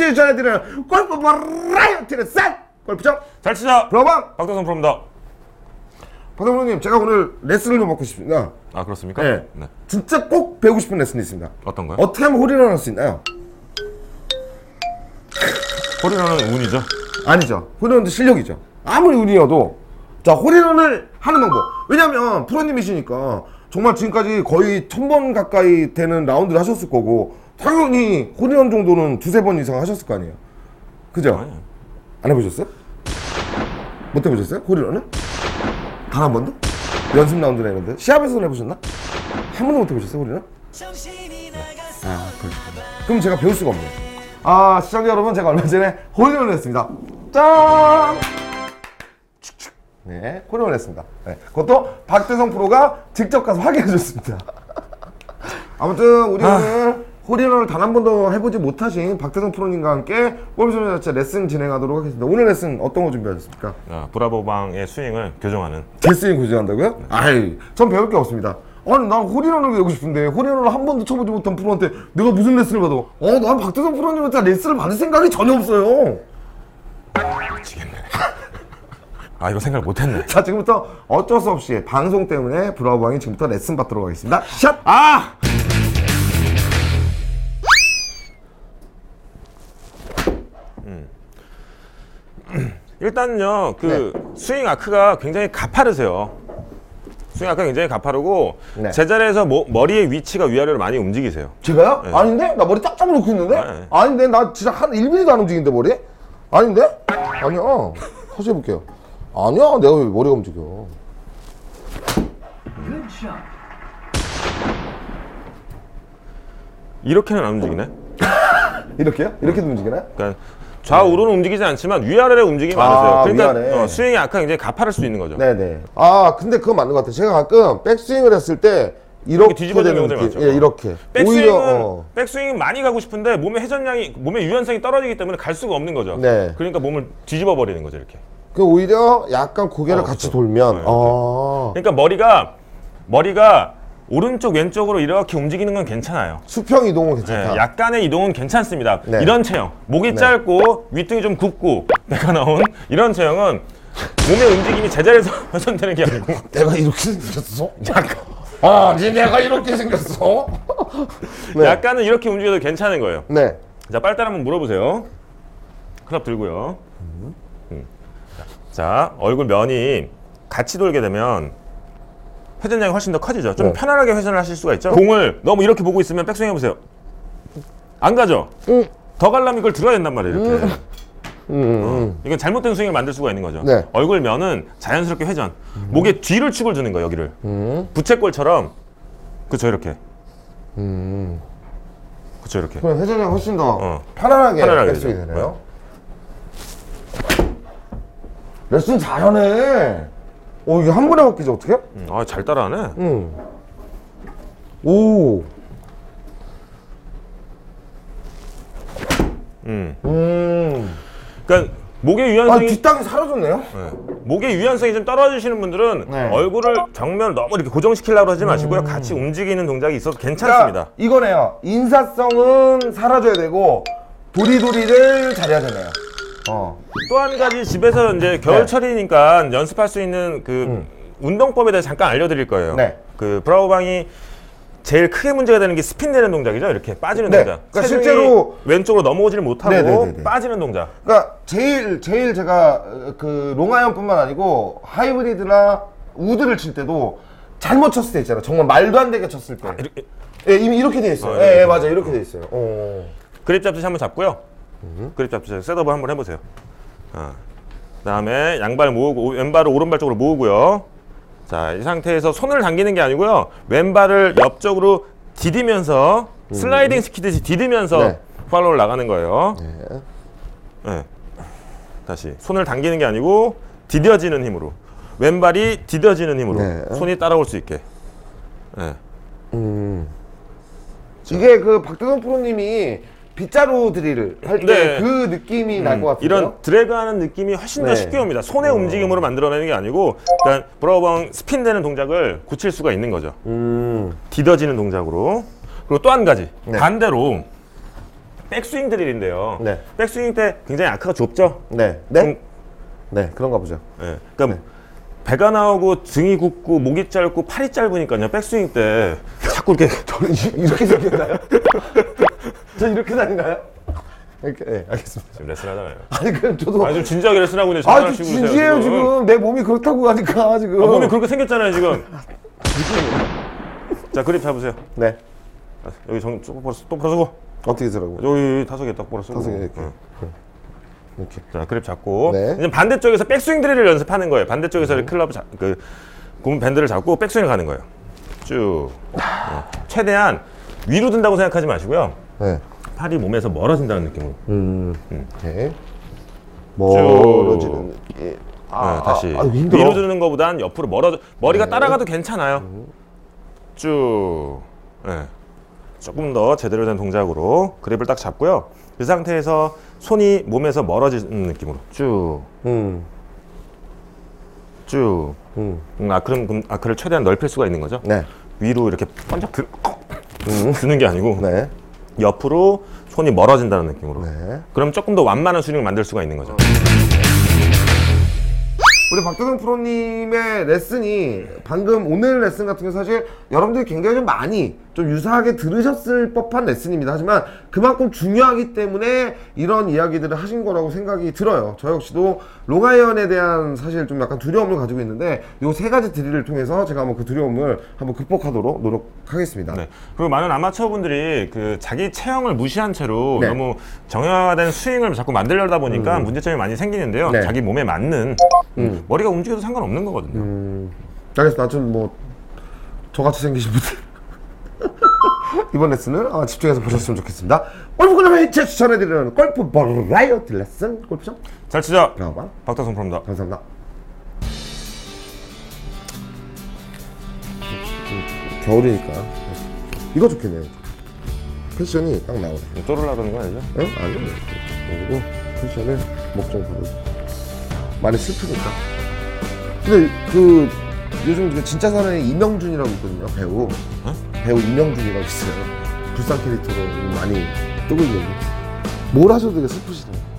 매주 전해드리는 골프 버라이어티는 골프 좀 잘 치자. 브라보방 박도성 프로입니다. 박사모님 제가 오늘 레슨을 좀 받고 싶습니다 아 그렇습니까? 네. 진짜 꼭 배우고 싶은 레슨이 있습니다 어떤 거요? 어떻게 하면 홀인원 할수 있나요? 홀인원은 운이죠. 아니죠 홀인원도 실력이죠 아무리 운이어도 자 홀인원을 하는 방법 왜냐면 프로님이시니까 정말 지금까지 거의 천 번 가까이 되는 라운드를 하셨을 거고 당연히 홀인원 정도는 두세 번 이상 하셨을 거 아니에요 그죠? 아니. 안 해보셨어요? 못 해보셨어요? 홀인원을? 단 한 번도? 연습 라운드나 이런데 시합에서는 해보셨나? 한 번도 못 해보셨어요 홀인원? 아 그렇군요 그럼 제가 배울 수가 없네요 아 시청자 여러분 제가 얼마 전에 홀인원을 했습니다 짠! 네 홀인원을 했습니다 네, 그것도 박대성 프로가 직접 가서 확인해 줬습니다 아무튼 우리 오늘 홀인원을 단 한 번도 해보지 못하신 박대성 프로님과 함께 골프 좀 잘 치자 레슨 진행하도록 하겠습니다 오늘 레슨 어떤 거 준비하셨습니까? 아, 브라보방의 스윙을 교정하는. 제 스윙 구제한다고요? 아이, 전 배울 게 없습니다. 아니, 난 홀인원을 배우고 싶은데, 홀인원을 한 번도 쳐보지 못한 프로한테 내가 무슨 레슨을 받아? 어, 난 박태성 프로님한테 레슨을 받을 생각이 전혀 없어요. 미치겠네. 아 이거 생각 못했네. 자, 지금부터 어쩔 수 없이 방송 때문에 브라보방이 지금부터 레슨 받도록 하겠습니다. 샷! 아! 일단요 그 스윙 아크가 굉장히 가파르세요. 스윙 아크가 굉장히 가파르고 네. 제자리에서 모- 머리의 위치가 위아래로 많이 움직이세요. 제가요? 아닌데? 나 머리 딱 잡아놓고 있는데? 네. 아닌데? 나 진짜 한 1mm도 안 움직이는데, 머리? 아닌데? 아니야. 다시 해볼게요. 아니야. 내가 왜 머리가 움직여. 이렇게는 안 움직이네. 이렇게요? 이렇게도 움직이나요? 그러니까 좌우로는 움직이지 않지만 위아래로 움직임이 아, 많으세요. 그러니까 위아래. 어, 스윙의 아크가 굉장히 가파를 수 있는 거죠. 네네. 아 근데 그건 맞는 것 같아요. 제가 가끔 백스윙을 했을 때 이렇게 뒤집어지는 되는 경우들이 느낌. 많죠. 예, 이렇게. 백스윙은 오히려 어. 백스윙은 많이 가고 싶은데 몸의 회전량이 몸의 유연성이 떨어지기 때문에 갈 수가 없는 거죠. 네. 그러니까 몸을 뒤집어 버리는 거죠 이렇게. 그 오히려 약간 고개를 어, 같이 그렇죠. 돌면 네, 아 그러니까 머리가 머리가 오른쪽 왼쪽으로 이렇게 움직이는 건 괜찮아요. 수평 이동은 네, 괜찮다. 약간의 이동은 괜찮습니다. 네. 이런 체형, 목이 네. 짧고 윗등이 좀 굽고 내가 나온 이런 체형은 몸의 움직임이 제자리에서 회전되는 게 아니고 내가 이렇게 생겼어? 약간, 아 니 내가 이렇게 생겼어? 네. 약간은 이렇게 움직여도 괜찮은 거예요. 네. 자, 빨대 한번 물어보세요. 클럽 들고요. 음. 자, 얼굴 면이 같이 돌게 되면 회전량이 훨씬 더 커지죠. 좀 네. 편안하게 회전을 하실 수가 있죠. 공을 너무 이렇게 보고 있으면 백스윙 해보세요. 안 가죠? 응. 더 가려면 이걸 들어야 된단 말이에요, 이렇게. 음, 음. 이건 잘못된 스윙을 만들 수가 있는 거죠. 네. 얼굴 면은 자연스럽게 회전. 목에 뒤를 축을 주는 거예요, 여기를. 음. 부채꼴처럼. 그쵸, 이렇게. 음. 그쵸, 이렇게. 그럼 회전량 훨씬 더 어. 편안하게 편안하게 백스윙이 되죠. 되네요. 레슨 잘하네. 어 이게 한 번에 바뀌지 어떻게? 음, 아, 잘 따라하네. 응. 오. 음. 음. 그러니까 목의 아 유연성이 뒷땅이 사라졌네요. 네. 목의 유연성이 좀 떨어지시는 분들은 네. 얼굴을 정면 너무 이렇게 고정시키려고 하지 마시고요. 같이 움직이는 동작이 있어도 괜찮습니다. 그러니까 이거네요. 인사성은 사라져야 되고 도리도리를 잘해야 되네요. 어. 또 한 가지 집에서 이제 네. 겨울철이니까 연습할 수 있는 그 운동법에 대해 서 잠깐 알려드릴 거예요. 음. 네. 그 브라우방이 제일 크게 문제가 되는 게 스핀 되는 동작이죠. 이렇게 빠지는 네. 동작. 그러니까 체중이 실제로- 왼쪽으로 넘어오지를 못하고 네, 네, 네, 네. 빠지는 동작. 그러니까 제일 제일 제가 어, 그 롱아이언뿐만 아니고 하이브리드나 우드를 칠 때도 잘못 쳤을 때 있잖아요. 정말 말도 안 되게 쳤을 때. 이렇게 예, 이미 이렇게 돼 있어요. 어, 예, 이렇게. 예, 맞아. 이렇게 돼 있어요. 어. 그립 잡듯이 한번 잡고요. 음. 그립 잡듯이 셋업을 한번 해보세요. 아. 그다음에 양발 모으고 오- 왼발을 오른발 쪽으로 모으고요. 자, 이 상태에서 손을 당기는 게 아니고요. 왼발을 옆쪽으로 디디면서 슬라이딩 스키듯이 디디면서 음. 네. 팔로우를 나가는 거예요. 예. 네. 다시 손을 당기는 게 아니고 디뎌지는 힘으로 왼발이 디뎌지는 힘으로 네. 손이 따라올 수 있게. 네. 음. 이게 그 박대성 프로님이 빗자루 드릴 할때그 네. 느낌이 날 것 같은데요. 이런 드래그하는 느낌이 훨씬 더 네. 쉽게 옵니다. 손의 움직임으로 만들어내는 게 아니고, 그러니까 브라우방 스핀되는 동작을 고칠 수가 있는 거죠. 음. 디뎌지는 동작으로. 그리고 또 한 가지 네. 반대로 백스윙 드릴인데요. 네. 백스윙 때 굉장히 아크가 좁죠? 네. 네? 음, 네, 그런가 보죠. 예. 그러니까 배가 나오고 등이 굽고 목이 짧고 팔이 짧으니까요. 백스윙 때 자꾸 이렇게 저는 이- 이렇게 생겼나요? 저 이렇게 다닌가요? 이렇게, 네, 알겠습니다. 지금 레슨 하잖아요. 아니, 그럼 저도. 아니 좀 진지하게 레슨 하고 있는데 아, 전화를 좀 치고 계세요, 진지해요, 지금. 내 몸이 그렇다고 하니까, 지금. 아, 몸이 그렇게 생겼잖아요 지금. 자 그립 잡으세요. 네. 아, 여기 정 똑바로 똑바로 서고 어떻게 쓰라고? 여기 다섯 개 똑바로 서고. 다섯 개 이렇게. 응. 이렇게. 자 그립 잡고 네. 이제 반대쪽에서 백스윙 드릴을 연습하는 거예요. 반대쪽에서 클럽 잡, 그 고무 밴드를 잡고 백스윙을 가는 거예요. 쭉. 어. 최대한 위로 든다고 생각하지 마시고요. 네. 팔이 몸에서 멀어진다는 느낌으로. 음. 오케이. 멀어지는 느낌. 아, 네, 다시 아, 힘들어. 위로 드는 것보단 옆으로 멀어 머리가 따라가도 괜찮아요. 쭉. 네. 조금 더 제대로 된 동작으로 그립을 딱 잡고요. 그 상태에서 손이 몸에서 멀어지는 느낌으로 쭉, 음. 쭉. 음. 음, 아크를, 그럼 아크를 최대한 넓힐 수가 있는 거죠. 네. 위로 이렇게 번쩍 들, 드는 게 아니고 네. 옆으로 손이 멀어진다는 느낌으로. 네. 그럼 조금 더 완만한 스윙을 만들 수가 있는 거죠. 우리 박도성 프로님의 레슨이 방금 오늘 레슨 같은 게 사실 여러분들이 굉장히 좀 많이 좀 유사하게 들으셨을 법한 레슨입니다. 하지만 그만큼 중요하기 때문에 이런 이야기들을 하신 거라고 생각이 들어요. 저 역시도 롱아이언에 대한 사실 좀 약간 두려움을 가지고 있는데 요 세 가지 드릴을 통해서 제가 한번 그 두려움을 한번 극복하도록 노력하겠습니다. 네. 그리고 많은 아마추어분들이 그 자기 체형을 무시한 채로 네. 너무 정형화된 스윙을 자꾸 만들려다 보니까 문제점이 많이 생기는데요. 음. 네. 자기 몸에 맞는 음, 머리가 움직여도 상관없는 거거든요. 음, 알겠습니다. 좀뭐 저같이 생기신 분들 이번 레슨을 아, 집중해서 보셨으면 좋겠습니다. 골프 클럽에 제 추천해드리는 골프 버라이어티 레슨 골프장 잘 치자. 들어가봐. 박덕성 프로입니다. 감사합니다. 겨울이니까 이거 좋겠네요. 패션이 딱 나오네. 쪼르라는 거 아니죠? 응? 아니 그리고 패션을 부르고 많이 슬프니까 근데 그 요즘 그 진짜 사나이 이명준이라고 있거든요 배우. 배우 이명준이라고 있어요. 불쌍 캐릭터로 많이 뜨고 있는데. 뭘 하셔도 되게 슬프시더라고요